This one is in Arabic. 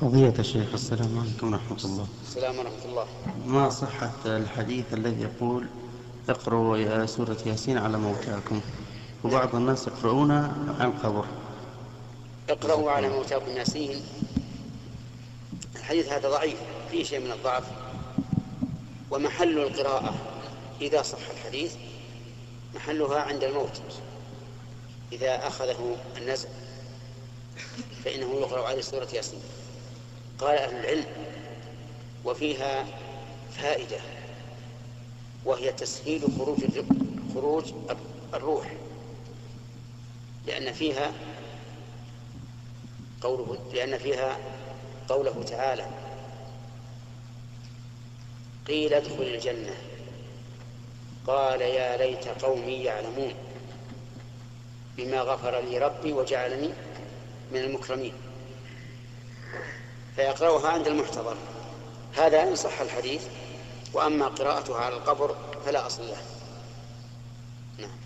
فضيلة الشيخ السلام عليكم ورحمة الله. السلام ورحمة الله. ما صحة الحديث الذي يقول اقرأوا يا سورة ياسين على موتاكم؟ وبعض الناس يقرؤون عن القبر اقرأوا على موتاكم ياسين. الحديث هذا ضعيف فيه شيء من الضعف. ومحل القراءة إذا صح الحديث محلها عند الموت. إذا أخذه النزع فإنه يقرأ عليه سورة ياسين. قال أهل العلم وفيها فائدة وهي تسهيل خروج خروج الروح لأن فيها قوله لأن فيها قوله تعالى قيل ادخل الجنة. قال يا ليت قومي يعلمون بما غفر لي ربي وجعلني من المكرمين. فيقرأها عند المحتضر. هذا إن صح الحديث وأما قراءتها على القبر فلا أصل له. نعم.